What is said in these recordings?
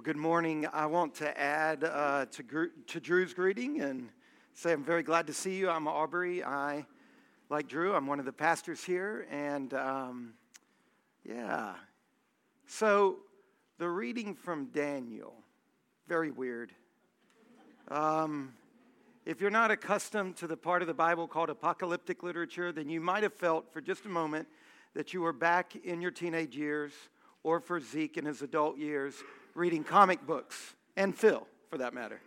Well, good morning. I want to add uh, to, to Drew's greeting and say I'm very glad to see you. I'm Aubrey. I, like Drew, I'm one of the pastors here. And um, yeah. So, the reading from Daniel, very weird. Um, if you're not accustomed to the part of the Bible called apocalyptic literature, then you might have felt for just a moment that you were back in your teenage years or for Zeke in his adult years reading comic books, and Phil, for that matter.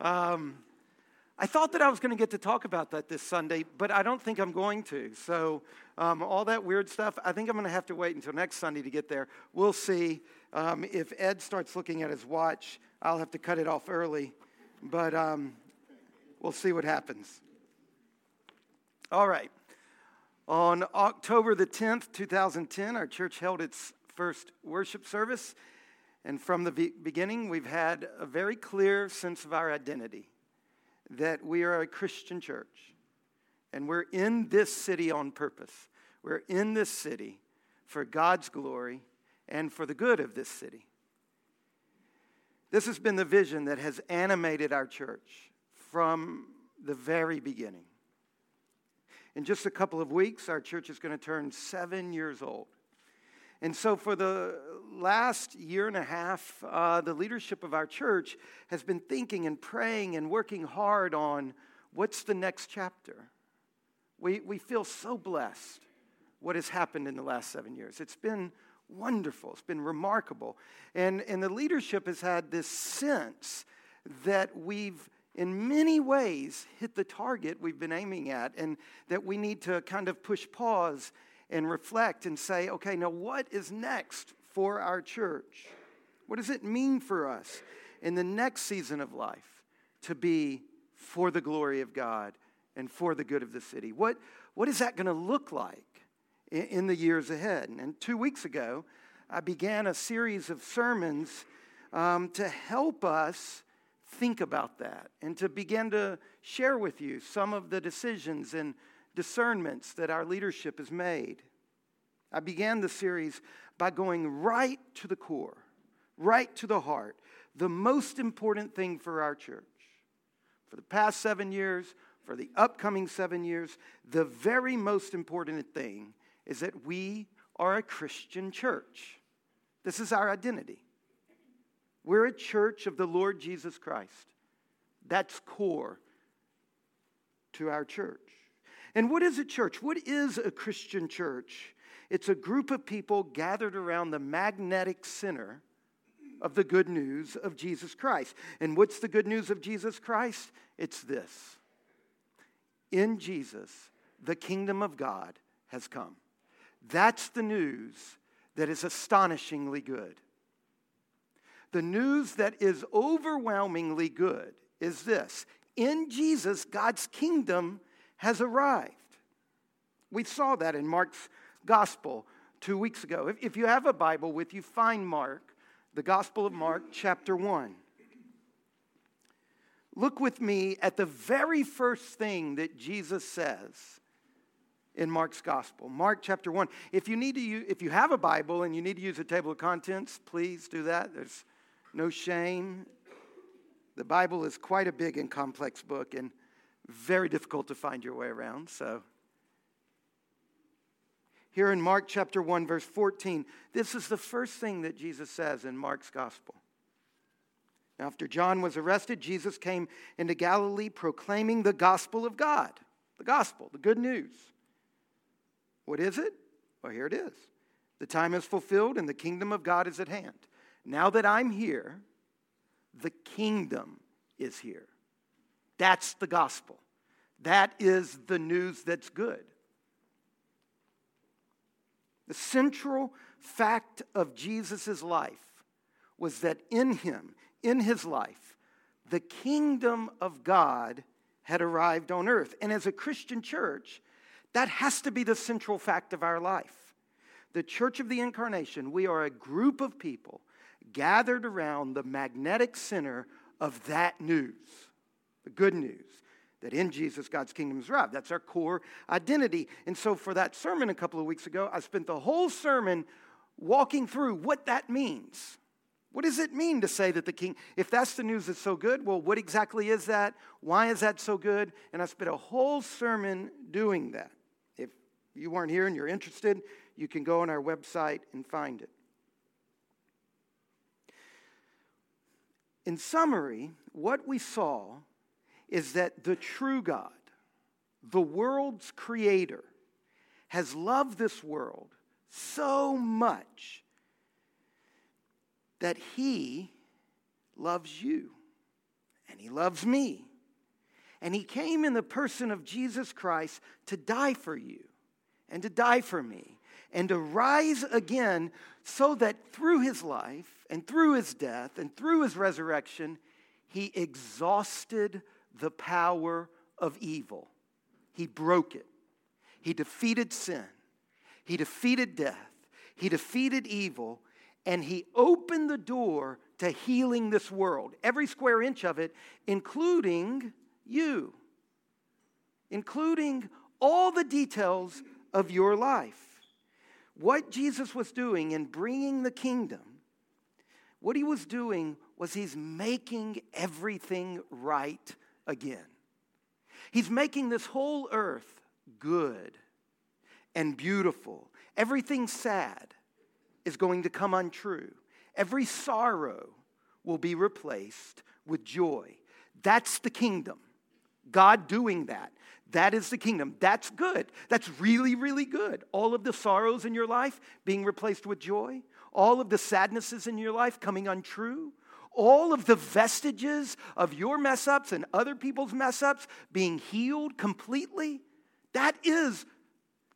Um, I thought that I was going to get to talk about that this Sunday, but I don't think I'm going to. So, um, all that weird stuff, I think I'm going to have to wait until next Sunday to get there. We'll see. Um, if Ed starts looking at his watch, I'll have to cut it off early, but um, we'll see what happens. All right. On October the 10th, 2010, our church held its first worship service. And from the beginning, we've had a very clear sense of our identity that we are a Christian church. And we're in this city on purpose. We're in this city for God's glory and for the good of this city. This has been the vision that has animated our church from the very beginning. In just a couple of weeks, our church is going to turn seven years old. And so, for the last year and a half, uh, the leadership of our church has been thinking and praying and working hard on what's the next chapter. We, we feel so blessed what has happened in the last seven years. It's been wonderful, it's been remarkable. And, and the leadership has had this sense that we've in many ways hit the target we've been aiming at, and that we need to kind of push pause and reflect and say, okay, now what is next for our church? What does it mean for us in the next season of life to be for the glory of God and for the good of the city? What, what is that going to look like in, in, the years ahead? And two weeks ago, I began a series of sermons um, to help us think about that and to begin to share with you some of the decisions and discernments that our leadership has made. I began the series by going right to the core, right to the heart, the most important thing for our church. For the past seven years, for the upcoming seven years, the very most important thing is that we are a Christian church. This is our identity. We're a church of the Lord Jesus Christ. That's core to our church. And what is a church? What is a Christian church? It's a group of people gathered around the magnetic center of the good news of Jesus Christ. And what's the good news of Jesus Christ? It's this In Jesus, the kingdom of God has come. That's the news that is astonishingly good. The news that is overwhelmingly good is this In Jesus, God's kingdom has arrived. We saw that in Mark's gospel two weeks ago. If, if you have a Bible with you, find Mark, the Gospel of Mark, chapter 1. Look with me at the very first thing that Jesus says in Mark's gospel. Mark chapter 1. If you need to use, if you have a Bible and you need to use a table of contents, please do that. There's no shame. The Bible is quite a big and complex book and very difficult to find your way around. So, here in Mark chapter 1, verse 14, this is the first thing that Jesus says in Mark's gospel. After John was arrested, Jesus came into Galilee proclaiming the gospel of God. The gospel, the good news. What is it? Well, here it is. The time is fulfilled and the kingdom of God is at hand. Now that I'm here, the kingdom is here. That's the gospel. That is the news that's good. The central fact of Jesus' life was that in him, in his life, the kingdom of God had arrived on earth. And as a Christian church, that has to be the central fact of our life. The Church of the Incarnation, we are a group of people gathered around the magnetic center of that news, the good news that in Jesus, God's kingdom is arrived. That's our core identity. And so, for that sermon a couple of weeks ago, I spent the whole sermon walking through what that means. What does it mean to say that the king, if that's the news that's so good, well, what exactly is that? Why is that so good? And I spent a whole sermon doing that. If you weren't here and you're interested, you can go on our website and find it. In summary, what we saw is that the true God, the world's creator, has loved this world so much that he loves you and he loves me. And he came in the person of Jesus Christ to die for you and to die for me and to rise again so that through his life and through his death and through his resurrection, he exhausted the power of evil. He broke it. He defeated sin. He defeated death. He defeated evil and he opened the door to healing this world, every square inch of it, including you, including all the details of your life. What Jesus was doing in bringing the kingdom, what he was doing was he's making everything right again. He's making this whole earth good and beautiful. Everything sad is going to come untrue. Every sorrow will be replaced with joy. That's the kingdom. God doing that. That is the kingdom. That's good. That's really, really good. All of the sorrows in your life being replaced with joy, all of the sadnesses in your life coming untrue, all of the vestiges of your mess ups and other people's mess ups being healed completely. That is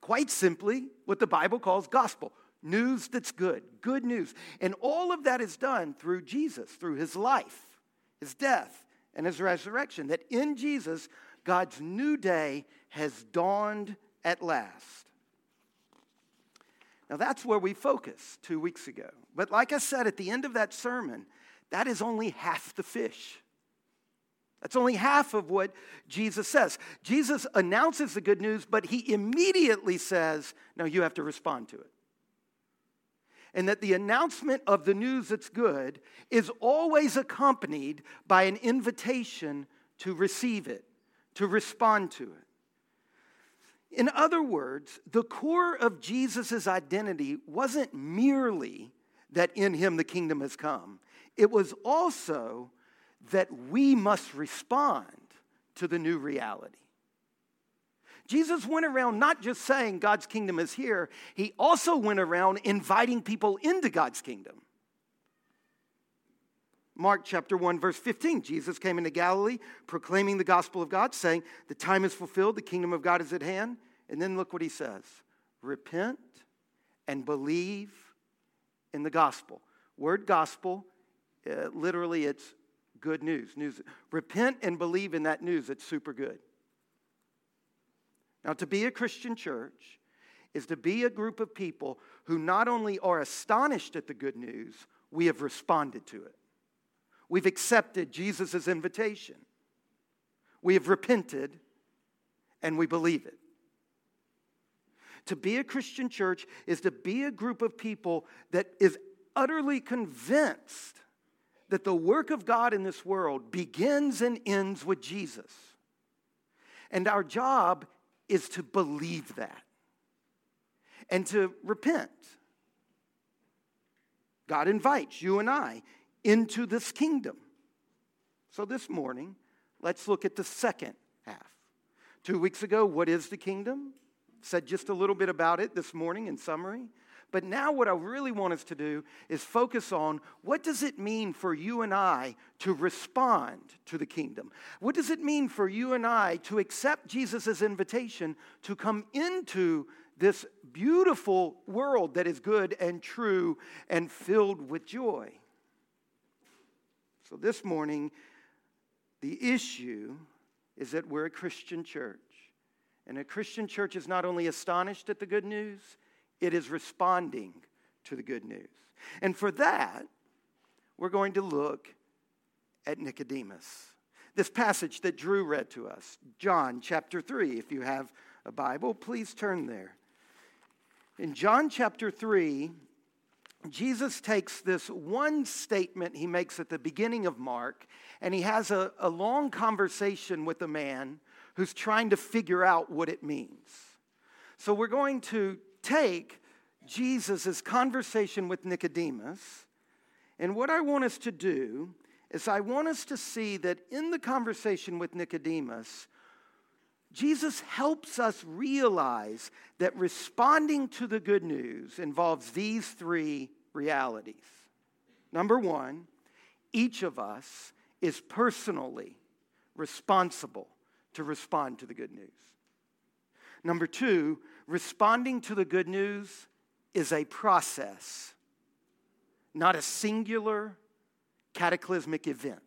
quite simply what the Bible calls gospel news that's good, good news. And all of that is done through Jesus, through his life, his death, and his resurrection. That in Jesus, God's new day has dawned at last. Now, that's where we focused two weeks ago. But like I said at the end of that sermon, that is only half the fish. That's only half of what Jesus says. Jesus announces the good news, but he immediately says, Now you have to respond to it and that the announcement of the news that's good is always accompanied by an invitation to receive it, to respond to it. In other words, the core of Jesus' identity wasn't merely that in him the kingdom has come, it was also that we must respond to the new reality. Jesus went around not just saying God's kingdom is here, he also went around inviting people into God's kingdom. Mark chapter 1, verse 15 Jesus came into Galilee proclaiming the gospel of God, saying, The time is fulfilled, the kingdom of God is at hand. And then look what he says repent and believe in the gospel. Word gospel, uh, literally, it's good news. news. Repent and believe in that news. It's super good. Now, to be a Christian church is to be a group of people who not only are astonished at the good news, we have responded to it. We've accepted Jesus' invitation. We have repented and we believe it. To be a Christian church is to be a group of people that is utterly convinced that the work of God in this world begins and ends with Jesus. And our job is to believe that and to repent. God invites you and I into this kingdom. So this morning, let's look at the second half. Two weeks ago, what is the kingdom? Said just a little bit about it this morning in summary. But now what I really want us to do is focus on what does it mean for you and I to respond to the kingdom? What does it mean for you and I to accept Jesus' invitation to come into this beautiful world that is good and true and filled with joy? So this morning, the issue is that we're a Christian church. And a Christian church is not only astonished at the good news, it is responding to the good news. And for that, we're going to look at Nicodemus. This passage that Drew read to us, John chapter 3. If you have a Bible, please turn there. In John chapter 3, Jesus takes this one statement he makes at the beginning of Mark, and he has a, a long conversation with a man who's trying to figure out what it means. So we're going to take Jesus' conversation with Nicodemus, and what I want us to do is I want us to see that in the conversation with Nicodemus, Jesus helps us realize that responding to the good news involves these three realities. Number one, each of us is personally responsible to respond to the good news. Number two, responding to the good news is a process, not a singular cataclysmic event.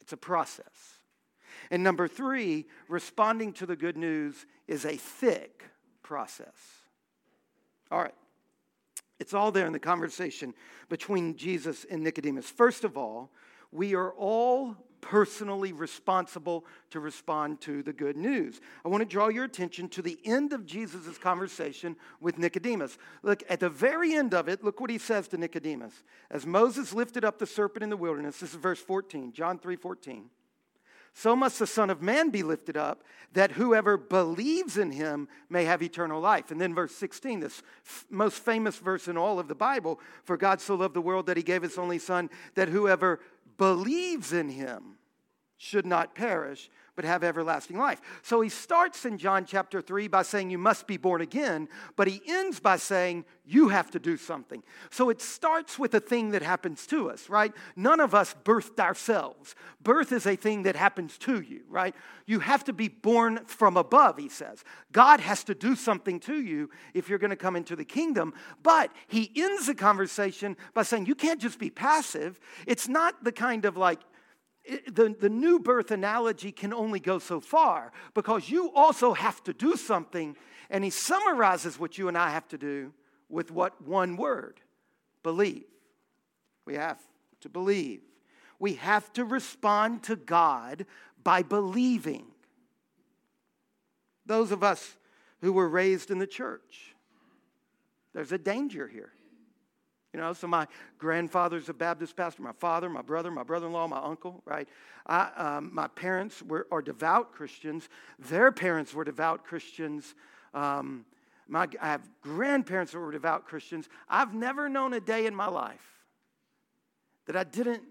It's a process. And number three, responding to the good news is a thick process. All right. It's all there in the conversation between Jesus and Nicodemus. First of all, we are all personally responsible to respond to the good news. I want to draw your attention to the end of Jesus' conversation with Nicodemus. Look, at the very end of it, look what he says to Nicodemus. As Moses lifted up the serpent in the wilderness, this is verse 14, John 3 14 so must the Son of Man be lifted up, that whoever believes in him may have eternal life. And then verse 16, this f- most famous verse in all of the Bible For God so loved the world that he gave his only Son, that whoever believes in him should not perish, but have everlasting life. So he starts in John chapter 3 by saying you must be born again, but he ends by saying you have to do something. So it starts with a thing that happens to us, right? None of us birthed ourselves. Birth is a thing that happens to you, right? You have to be born from above, he says. God has to do something to you if you're going to come into the kingdom. But he ends the conversation by saying you can't just be passive. It's not the kind of like, the, the new birth analogy can only go so far because you also have to do something. And he summarizes what you and I have to do with what one word believe. We have to believe. We have to respond to God by believing. Those of us who were raised in the church, there's a danger here. You know, so my grandfather's a Baptist pastor, my father, my brother, my brother in law, my uncle, right? I, um, my parents were, are devout Christians. Their parents were devout Christians. Um, my, I have grandparents that were devout Christians. I've never known a day in my life that I didn't,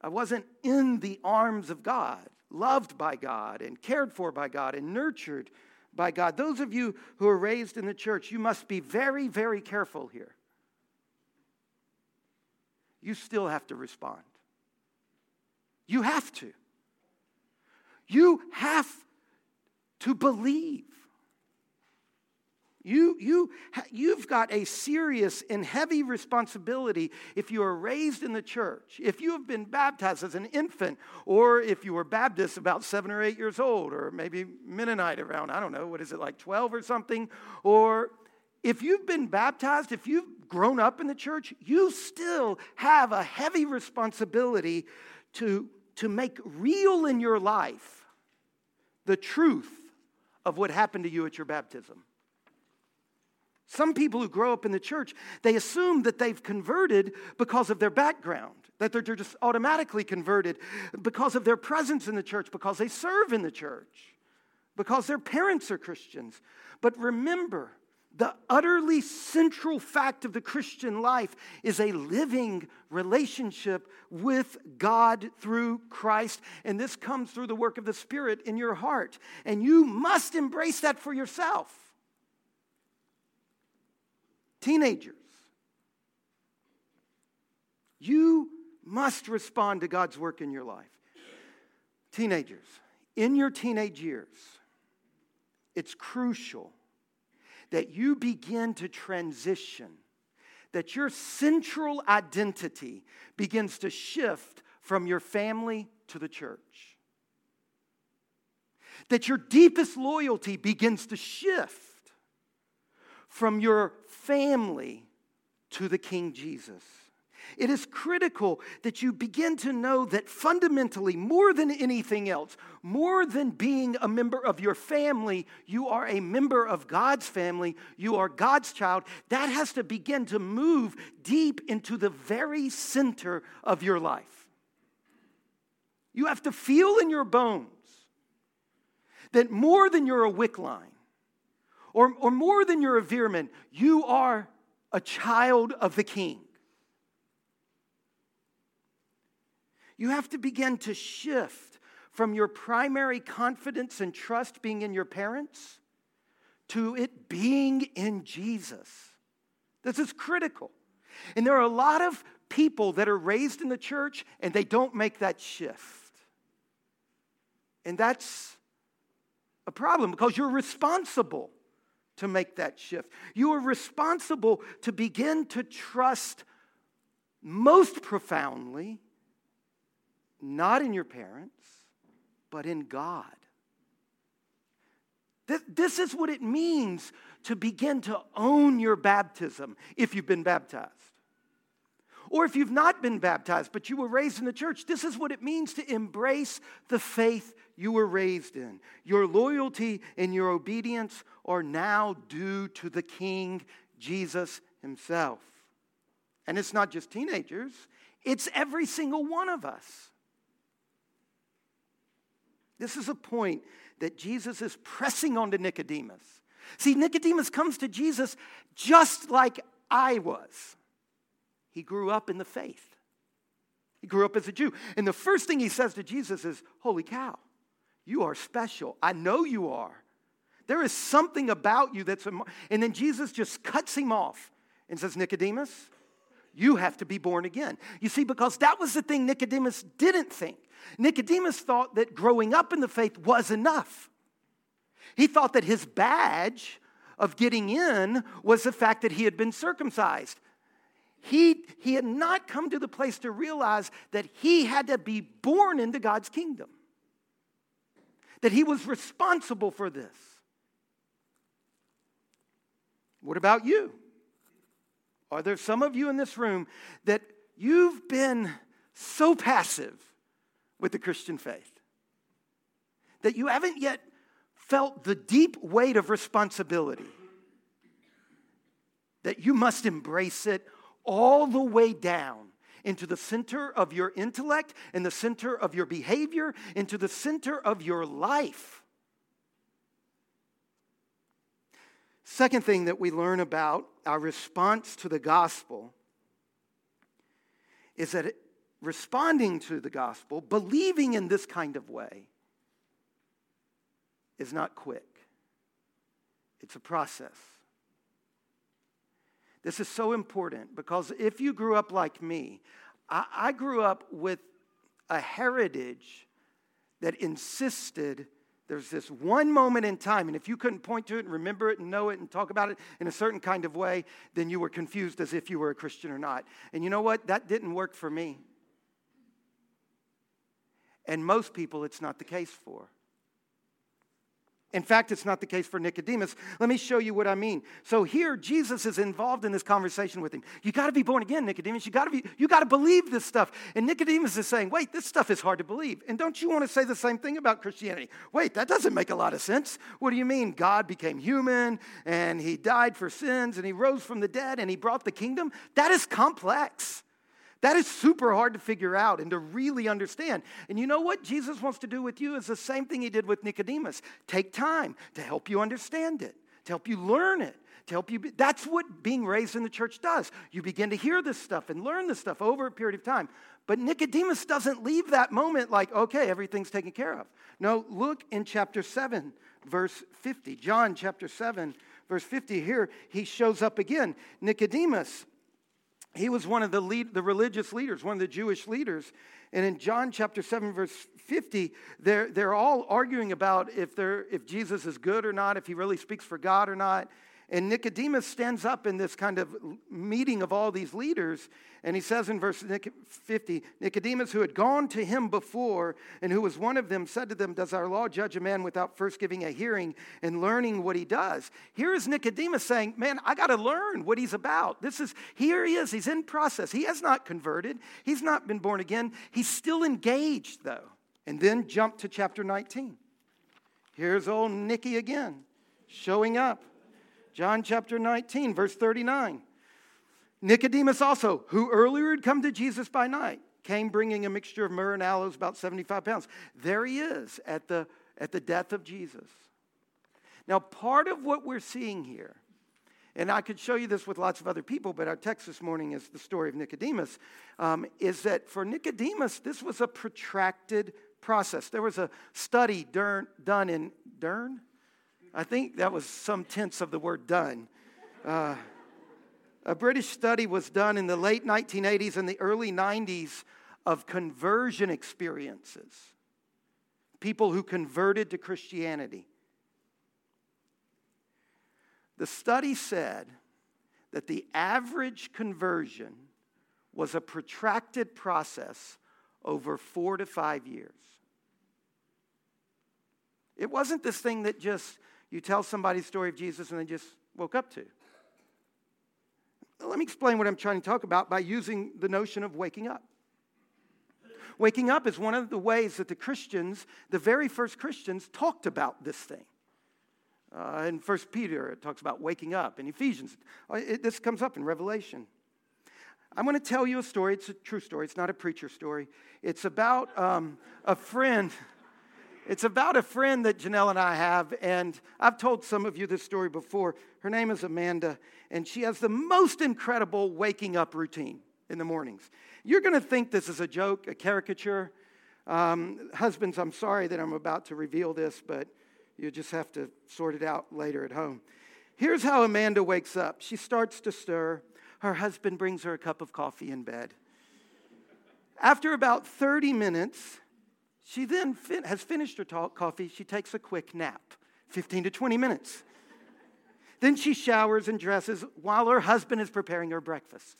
I wasn't in the arms of God, loved by God, and cared for by God, and nurtured by God. Those of you who are raised in the church, you must be very, very careful here you still have to respond. You have to. You have to believe. You, you, you've got a serious and heavy responsibility if you are raised in the church, if you have been baptized as an infant, or if you were Baptist about seven or eight years old, or maybe Mennonite around, I don't know, what is it, like 12 or something, or if you've been baptized, if you've grown up in the church, you still have a heavy responsibility to, to make real in your life the truth of what happened to you at your baptism. Some people who grow up in the church, they assume that they've converted because of their background, that they're just automatically converted because of their presence in the church, because they serve in the church, because their parents are Christians. But remember, the utterly central fact of the Christian life is a living relationship with God through Christ. And this comes through the work of the Spirit in your heart. And you must embrace that for yourself. Teenagers, you must respond to God's work in your life. Teenagers, in your teenage years, it's crucial that you begin to transition, that your central identity begins to shift from your family to the church. That your deepest loyalty begins to shift from your family to the King Jesus. It is critical that you begin to know that fundamentally, more than anything else, more than being a member of your family, you are a member of God's family, you are God's child. That has to begin to move deep into the very center of your life. You have to feel in your bones that more than you're a wick line, or, or more than you're a Veerman, you are a child of the king. You have to begin to shift from your primary confidence and trust being in your parents to it being in Jesus. This is critical. And there are a lot of people that are raised in the church and they don't make that shift. And that's a problem because you're responsible to make that shift. You are responsible to begin to trust most profoundly, not in your parents, but in God. This is what it means to begin to own your baptism if you've been baptized. Or if you've not been baptized, but you were raised in the church, this is what it means to embrace the faith you were raised in. Your loyalty and your obedience are now due to the King, Jesus Himself. And it's not just teenagers, it's every single one of us. This is a point that Jesus is pressing onto Nicodemus. See, Nicodemus comes to Jesus just like I was. He grew up in the faith. He grew up as a Jew. And the first thing he says to Jesus is, Holy cow, you are special. I know you are. There is something about you that's. And then Jesus just cuts him off and says, Nicodemus, you have to be born again. You see, because that was the thing Nicodemus didn't think. Nicodemus thought that growing up in the faith was enough. He thought that his badge of getting in was the fact that he had been circumcised. He, he had not come to the place to realize that he had to be born into God's kingdom, that he was responsible for this. What about you? Are there some of you in this room that you've been so passive with the Christian faith that you haven't yet felt the deep weight of responsibility? That you must embrace it all the way down into the center of your intellect in the center of your behavior, into the center of your life. Second thing that we learn about our response to the gospel is that responding to the gospel, believing in this kind of way, is not quick, it's a process. This is so important because if you grew up like me, I, I grew up with a heritage that insisted there's this one moment in time, and if you couldn't point to it and remember it and know it and talk about it in a certain kind of way, then you were confused as if you were a Christian or not. And you know what? That didn't work for me. And most people, it's not the case for. In fact, it's not the case for Nicodemus. Let me show you what I mean. So here, Jesus is involved in this conversation with him. You got to be born again, Nicodemus. You got to be. You got to believe this stuff. And Nicodemus is saying, "Wait, this stuff is hard to believe." And don't you want to say the same thing about Christianity? Wait, that doesn't make a lot of sense. What do you mean? God became human and He died for sins and He rose from the dead and He brought the kingdom. That is complex. That is super hard to figure out and to really understand. And you know what Jesus wants to do with you is the same thing he did with Nicodemus. Take time to help you understand it, to help you learn it, to help you. Be, that's what being raised in the church does. You begin to hear this stuff and learn this stuff over a period of time. But Nicodemus doesn't leave that moment like, okay, everything's taken care of. No, look in chapter 7, verse 50. John chapter 7, verse 50. Here he shows up again. Nicodemus he was one of the, lead, the religious leaders, one of the Jewish leaders. And in John chapter 7, verse 50, they're, they're all arguing about if, they're, if Jesus is good or not, if he really speaks for God or not. And Nicodemus stands up in this kind of meeting of all these leaders, and he says in verse 50 Nicodemus, who had gone to him before and who was one of them, said to them, Does our law judge a man without first giving a hearing and learning what he does? Here is Nicodemus saying, Man, I got to learn what he's about. This is, here he is, he's in process. He has not converted, he's not been born again, he's still engaged, though. And then jump to chapter 19. Here's old Nicky again, showing up. John chapter 19, verse 39. Nicodemus also, who earlier had come to Jesus by night, came bringing a mixture of myrrh and aloes, about 75 pounds. There he is at the, at the death of Jesus. Now, part of what we're seeing here, and I could show you this with lots of other people, but our text this morning is the story of Nicodemus, um, is that for Nicodemus, this was a protracted process. There was a study done in Dern, I think that was some tense of the word done. Uh, a British study was done in the late 1980s and the early 90s of conversion experiences. People who converted to Christianity. The study said that the average conversion was a protracted process over four to five years. It wasn't this thing that just you tell somebody the story of Jesus and they just woke up to. Let me explain what I'm trying to talk about by using the notion of waking up. Waking up is one of the ways that the Christians, the very first Christians, talked about this thing. Uh, in First Peter, it talks about waking up. In Ephesians, uh, it, this comes up in Revelation. I'm going to tell you a story. It's a true story. It's not a preacher story. It's about um, a friend it's about a friend that Janelle and I have, and I've told some of you this story before. Her name is Amanda, and she has the most incredible waking up routine in the mornings. You're going to think this is a joke, a caricature. Um, husbands, I'm sorry that I'm about to reveal this, but you just have to sort it out later at home. Here's how Amanda wakes up she starts to stir. Her husband brings her a cup of coffee in bed. After about 30 minutes, she then fin- has finished her talk, coffee. She takes a quick nap, 15 to 20 minutes. then she showers and dresses while her husband is preparing her breakfast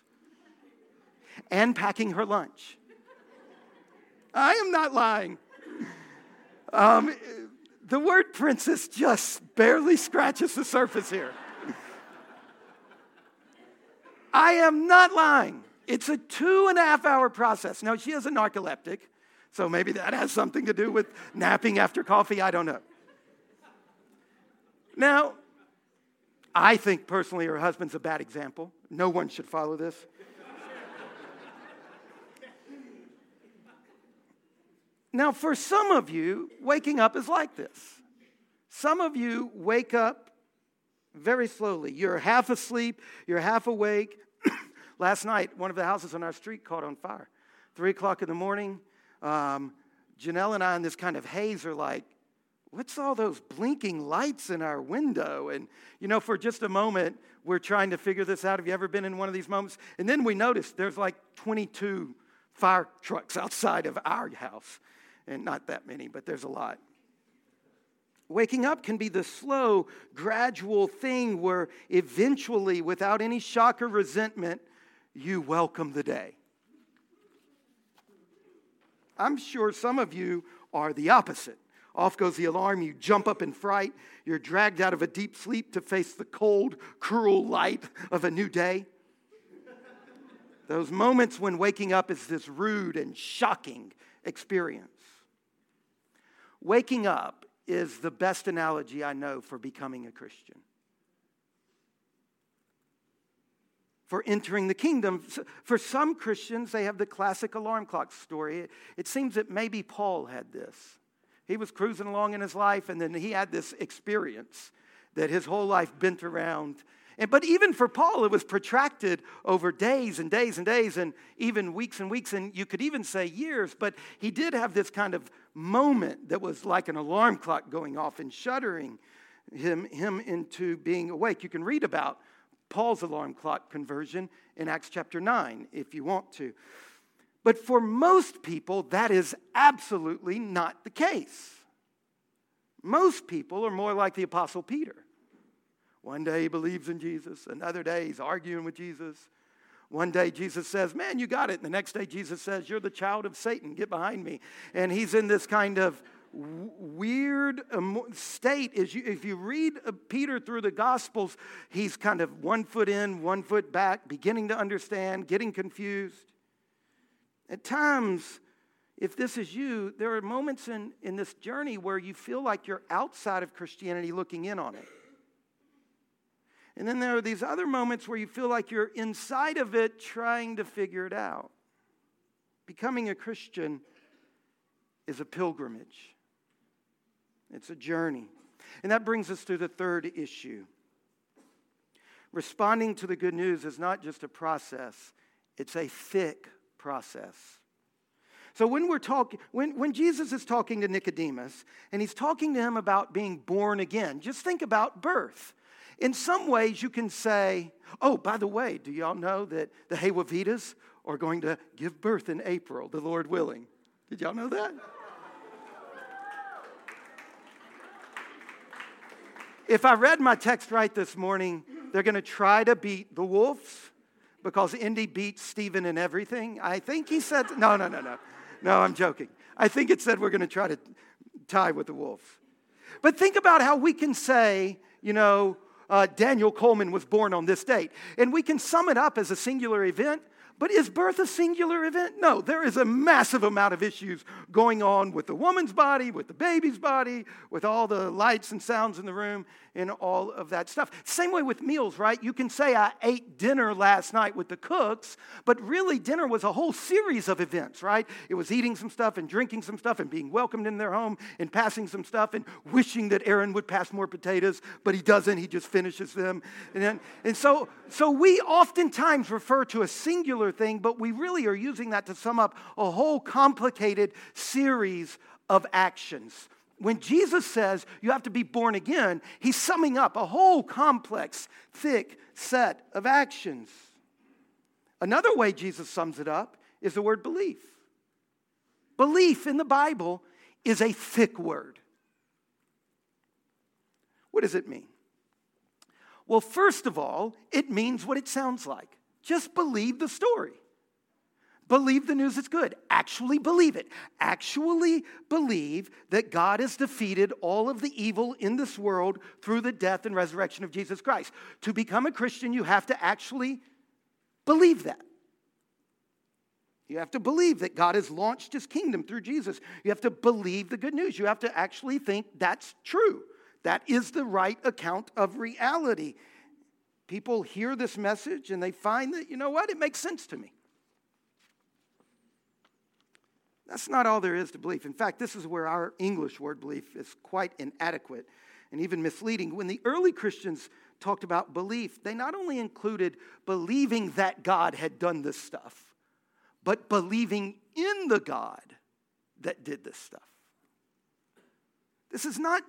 and packing her lunch. I am not lying. Um, the word princess just barely scratches the surface here. I am not lying. It's a two and a half hour process. Now, she is a narcoleptic, so maybe that has something to do with napping after coffee. I don't know. Now, I think personally her husband's a bad example. No one should follow this. now, for some of you, waking up is like this. Some of you wake up very slowly. You're half asleep, you're half awake. Last night, one of the houses on our street caught on fire. Three o'clock in the morning, um, Janelle and I in this kind of haze are like, what's all those blinking lights in our window? And, you know, for just a moment, we're trying to figure this out. Have you ever been in one of these moments? And then we notice there's like 22 fire trucks outside of our house. And not that many, but there's a lot. Waking up can be the slow, gradual thing where eventually, without any shock or resentment, you welcome the day. I'm sure some of you are the opposite. Off goes the alarm, you jump up in fright, you're dragged out of a deep sleep to face the cold, cruel light of a new day. Those moments when waking up is this rude and shocking experience. Waking up is the best analogy I know for becoming a Christian. For entering the kingdom. For some Christians, they have the classic alarm clock story. It seems that maybe Paul had this. He was cruising along in his life, and then he had this experience that his whole life bent around. And, but even for Paul, it was protracted over days and days and days, and even weeks and weeks, and you could even say years. But he did have this kind of moment that was like an alarm clock going off and shuddering him, him into being awake. You can read about Paul's alarm clock conversion in Acts chapter 9, if you want to. But for most people, that is absolutely not the case. Most people are more like the Apostle Peter. One day he believes in Jesus, another day he's arguing with Jesus. One day Jesus says, Man, you got it. And the next day Jesus says, You're the child of Satan, get behind me. And he's in this kind of weird state is you, if you read uh, Peter through the Gospels, he's kind of one foot in, one foot back, beginning to understand, getting confused. At times, if this is you, there are moments in, in this journey where you feel like you're outside of Christianity looking in on it. And then there are these other moments where you feel like you're inside of it trying to figure it out. Becoming a Christian is a pilgrimage, it's a journey. And that brings us to the third issue. Responding to the good news is not just a process, it's a thick process. So when we're talking, when, when Jesus is talking to Nicodemus and he's talking to him about being born again, just think about birth. In some ways, you can say, oh, by the way, do y'all know that the Haywavitas are going to give birth in April, the Lord willing? Did y'all know that? If I read my text right this morning, they're going to try to beat the Wolves because Indy beat Stephen in everything. I think he said, no, no, no, no. No, I'm joking. I think it said we're going to try to tie with the wolves. But think about how we can say, you know, uh, Daniel Coleman was born on this date. And we can sum it up as a singular event, but is birth a singular event? No, there is a massive amount of issues going on with the woman's body, with the baby's body, with all the lights and sounds in the room, and all of that stuff. Same way with meals, right? You can say, I ate dinner last night with the cooks, but really, dinner was a whole series of events, right? It was eating some stuff and drinking some stuff and being welcomed in their home and passing some stuff and wishing that Aaron would pass more potatoes, but he doesn't. He just finishes them. And, then, and so, so we oftentimes refer to a singular thing, but we really are using that to sum up a whole complicated series of actions. When Jesus says you have to be born again, he's summing up a whole complex, thick set of actions. Another way Jesus sums it up is the word belief. Belief in the Bible is a thick word. What does it mean? Well, first of all, it means what it sounds like. Just believe the story. Believe the news is good. Actually believe it. Actually believe that God has defeated all of the evil in this world through the death and resurrection of Jesus Christ. To become a Christian, you have to actually believe that. You have to believe that God has launched his kingdom through Jesus. You have to believe the good news. You have to actually think that's true. That is the right account of reality people hear this message and they find that, you know what, it makes sense to me. That's not all there is to belief. In fact, this is where our English word belief is quite inadequate and even misleading. When the early Christians talked about belief, they not only included believing that God had done this stuff, but believing in the God that did this stuff. This is not,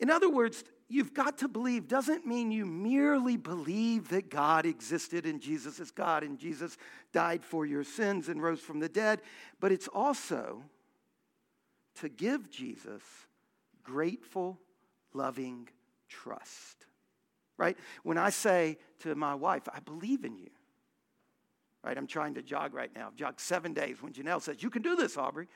in other words, you've got to believe doesn't mean you merely believe that God existed and Jesus is God and Jesus died for your sins and rose from the dead, but it's also to give Jesus grateful, loving trust. Right? When I say to my wife, I believe in you. Right? I'm trying to jog right now. Jogged seven days. When Janelle says, You can do this, Aubrey.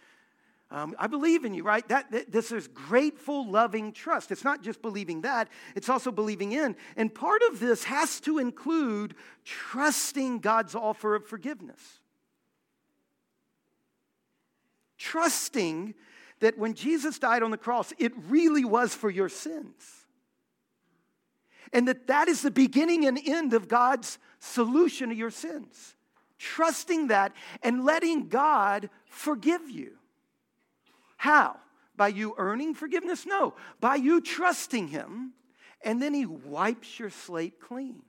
Um, I believe in you, right? That, that, this is grateful, loving trust. It's not just believing that, it's also believing in. And part of this has to include trusting God's offer of forgiveness. Trusting that when Jesus died on the cross, it really was for your sins. And that that is the beginning and end of God's solution to your sins. Trusting that and letting God forgive you. How? By you earning forgiveness? No, by you trusting Him, and then He wipes your slate clean.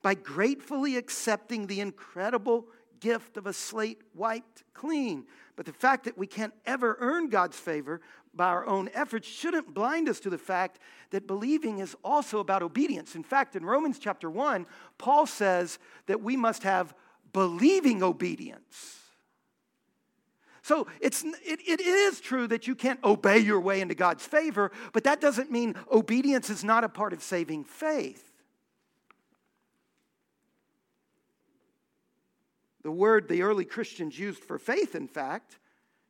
By gratefully accepting the incredible gift of a slate wiped clean. But the fact that we can't ever earn God's favor by our own efforts shouldn't blind us to the fact that believing is also about obedience. In fact, in Romans chapter 1, Paul says that we must have believing obedience. So it's, it, it is true that you can't obey your way into God's favor, but that doesn't mean obedience is not a part of saving faith. The word the early Christians used for faith, in fact,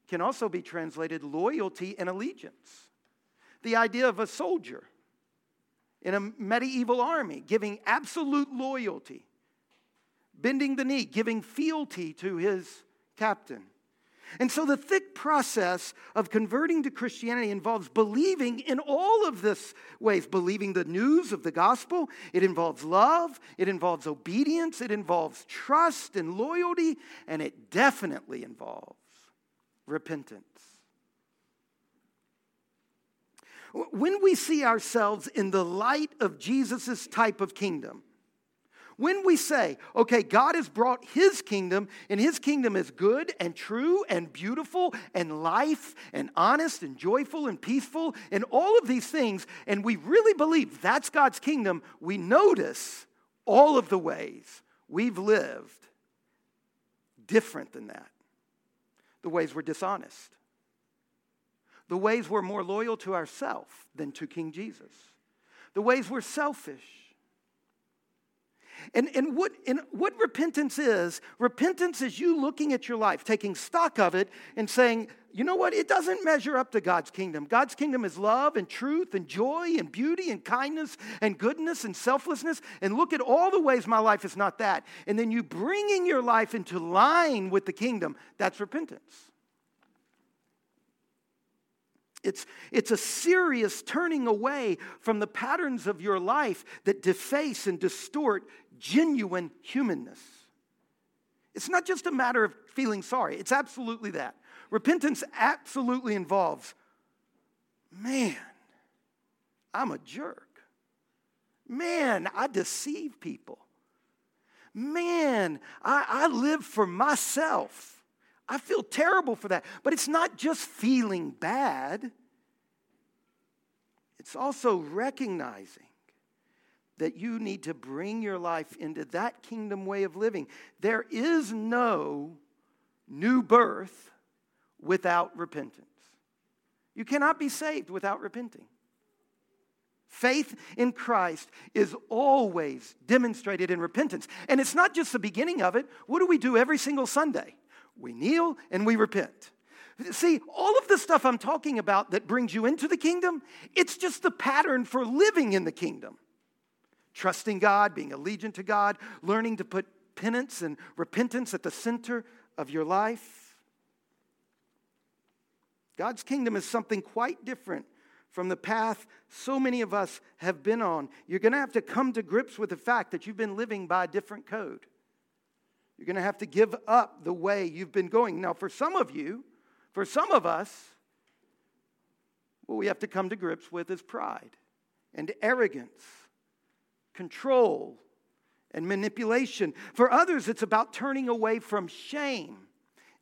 can also be translated loyalty and allegiance. The idea of a soldier in a medieval army giving absolute loyalty, bending the knee, giving fealty to his captain. And so the thick process of converting to Christianity involves believing in all of this ways, believing the news of the gospel. It involves love, it involves obedience, it involves trust and loyalty, and it definitely involves repentance. When we see ourselves in the light of Jesus' type of kingdom, when we say, okay, God has brought his kingdom, and his kingdom is good and true and beautiful and life and honest and joyful and peaceful and all of these things, and we really believe that's God's kingdom, we notice all of the ways we've lived different than that. The ways we're dishonest, the ways we're more loyal to ourselves than to King Jesus, the ways we're selfish and, and, what, and what repentance is, repentance is you looking at your life, taking stock of it, and saying, you know what? It doesn't measure up to God's kingdom. God's kingdom is love and truth and joy and beauty and kindness and goodness and selflessness. And look at all the ways my life is not that. And then you bringing your life into line with the kingdom. That's repentance. It's, it's a serious turning away from the patterns of your life that deface and distort genuine humanness. It's not just a matter of feeling sorry, it's absolutely that. Repentance absolutely involves, man, I'm a jerk. Man, I deceive people. Man, I, I live for myself. I feel terrible for that. But it's not just feeling bad, it's also recognizing that you need to bring your life into that kingdom way of living. There is no new birth without repentance. You cannot be saved without repenting. Faith in Christ is always demonstrated in repentance. And it's not just the beginning of it. What do we do every single Sunday? We kneel and we repent. See, all of the stuff I'm talking about that brings you into the kingdom, it's just the pattern for living in the kingdom trusting God, being allegiant to God, learning to put penance and repentance at the center of your life. God's kingdom is something quite different from the path so many of us have been on. You're going to have to come to grips with the fact that you've been living by a different code. You're going to have to give up the way you've been going. Now, for some of you, for some of us, what we have to come to grips with is pride and arrogance control, and manipulation. For others, it's about turning away from shame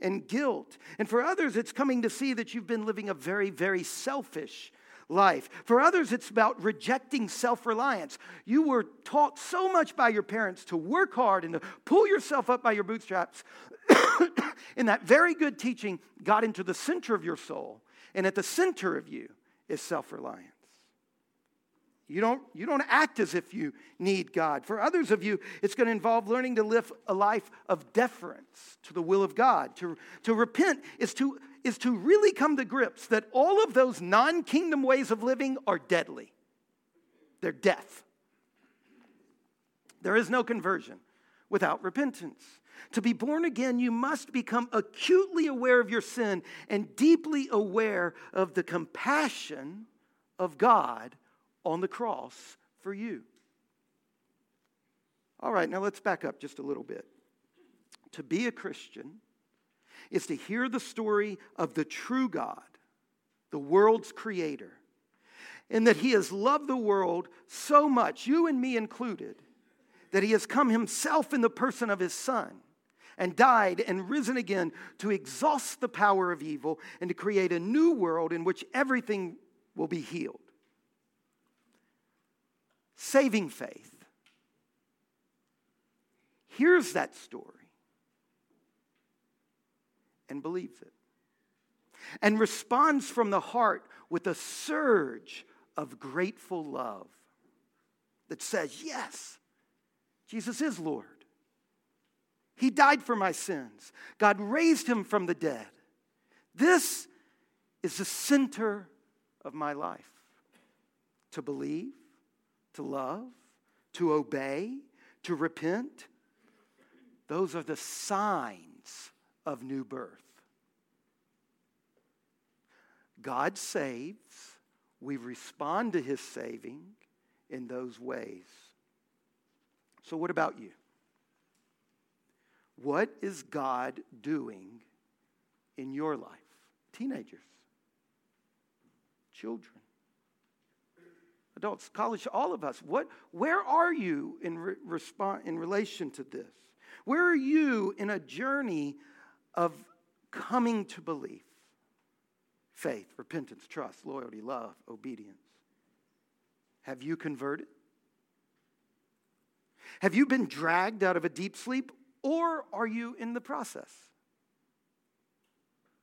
and guilt. And for others, it's coming to see that you've been living a very, very selfish life. For others, it's about rejecting self reliance. You were taught so much by your parents to work hard and to pull yourself up by your bootstraps. and that very good teaching got into the center of your soul. And at the center of you is self reliance. You don't, you don't act as if you need God. For others of you, it's going to involve learning to live a life of deference to the will of God. To, to repent is to, is to really come to grips that all of those non kingdom ways of living are deadly. They're death. There is no conversion without repentance. To be born again, you must become acutely aware of your sin and deeply aware of the compassion of God on the cross for you. All right, now let's back up just a little bit. To be a Christian is to hear the story of the true God, the world's creator, and that he has loved the world so much, you and me included, that he has come himself in the person of his son and died and risen again to exhaust the power of evil and to create a new world in which everything will be healed. Saving faith. Hears that story and believes it. and responds from the heart with a surge of grateful love that says, Yes, Jesus is Lord. He died for my sins. God raised him from the dead. This is the center of my life to believe, to love, to obey, to repent. Those are the signs of new birth. God saves, we respond to his saving in those ways. So, what about you? What is God doing in your life? Teenagers, children, adults, college, all of us. What, where are you in, re- response, in relation to this? Where are you in a journey of coming to belief? Faith, repentance, trust, loyalty, love, obedience. Have you converted? Have you been dragged out of a deep sleep, or are you in the process?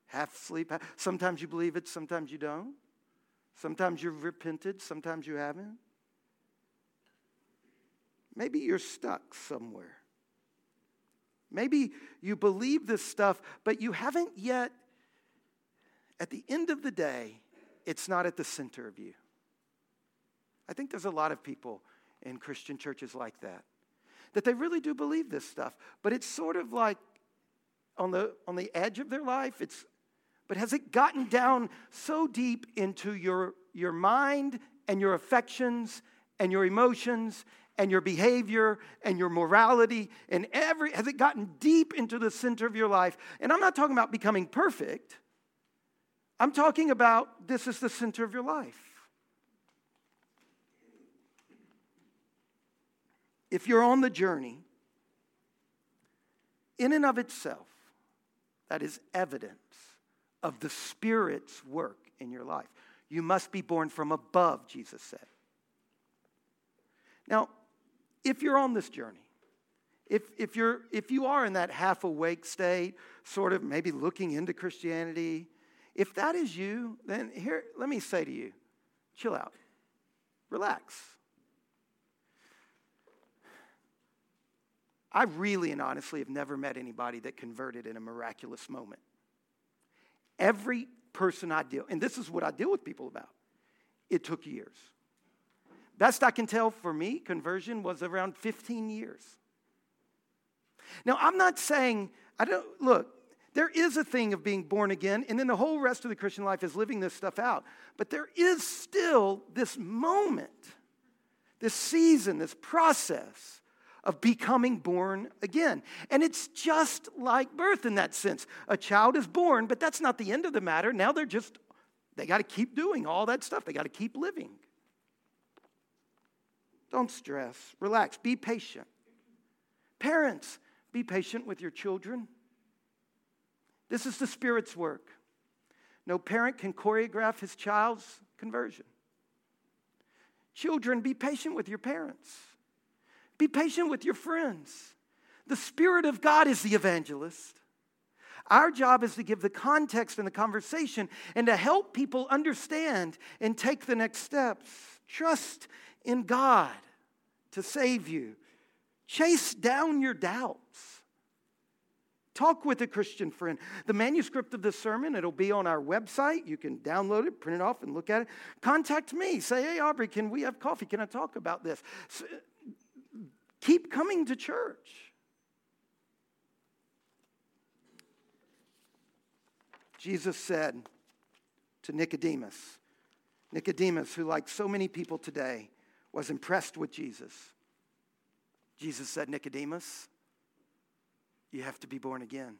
Half sleep, sometimes you believe it, sometimes you don't. Sometimes you've repented, sometimes you haven't. Maybe you're stuck somewhere. Maybe you believe this stuff, but you haven't yet, at the end of the day, it's not at the center of you. I think there's a lot of people in Christian churches like that, that they really do believe this stuff, but it's sort of like on the, on the edge of their life. It's, but has it gotten down so deep into your, your mind and your affections and your emotions and your behavior and your morality and every has it gotten deep into the center of your life? And i'm not talking about becoming perfect. I'm talking about this is the center of your life. If you're on the journey in and of itself that is evidence of the spirit's work in your life. You must be born from above jesus said. Now if you're on this journey, if, if, you're, if you are in that half awake state, sort of maybe looking into Christianity, if that is you, then here, let me say to you chill out, relax. I really and honestly have never met anybody that converted in a miraculous moment. Every person I deal, and this is what I deal with people about, it took years. Best I can tell for me, conversion was around 15 years. Now, I'm not saying, I don't, look, there is a thing of being born again, and then the whole rest of the Christian life is living this stuff out. But there is still this moment, this season, this process of becoming born again. And it's just like birth in that sense. A child is born, but that's not the end of the matter. Now they're just, they got to keep doing all that stuff, they got to keep living. Don't stress. Relax. Be patient. Parents, be patient with your children. This is the Spirit's work. No parent can choreograph his child's conversion. Children, be patient with your parents. Be patient with your friends. The Spirit of God is the evangelist. Our job is to give the context and the conversation and to help people understand and take the next steps. Trust in God to save you. Chase down your doubts. Talk with a Christian friend. The manuscript of this sermon, it'll be on our website. You can download it, print it off, and look at it. Contact me. Say, hey, Aubrey, can we have coffee? Can I talk about this? So, keep coming to church. Jesus said to Nicodemus, Nicodemus, who, like so many people today, was impressed with Jesus. Jesus said, Nicodemus, you have to be born again.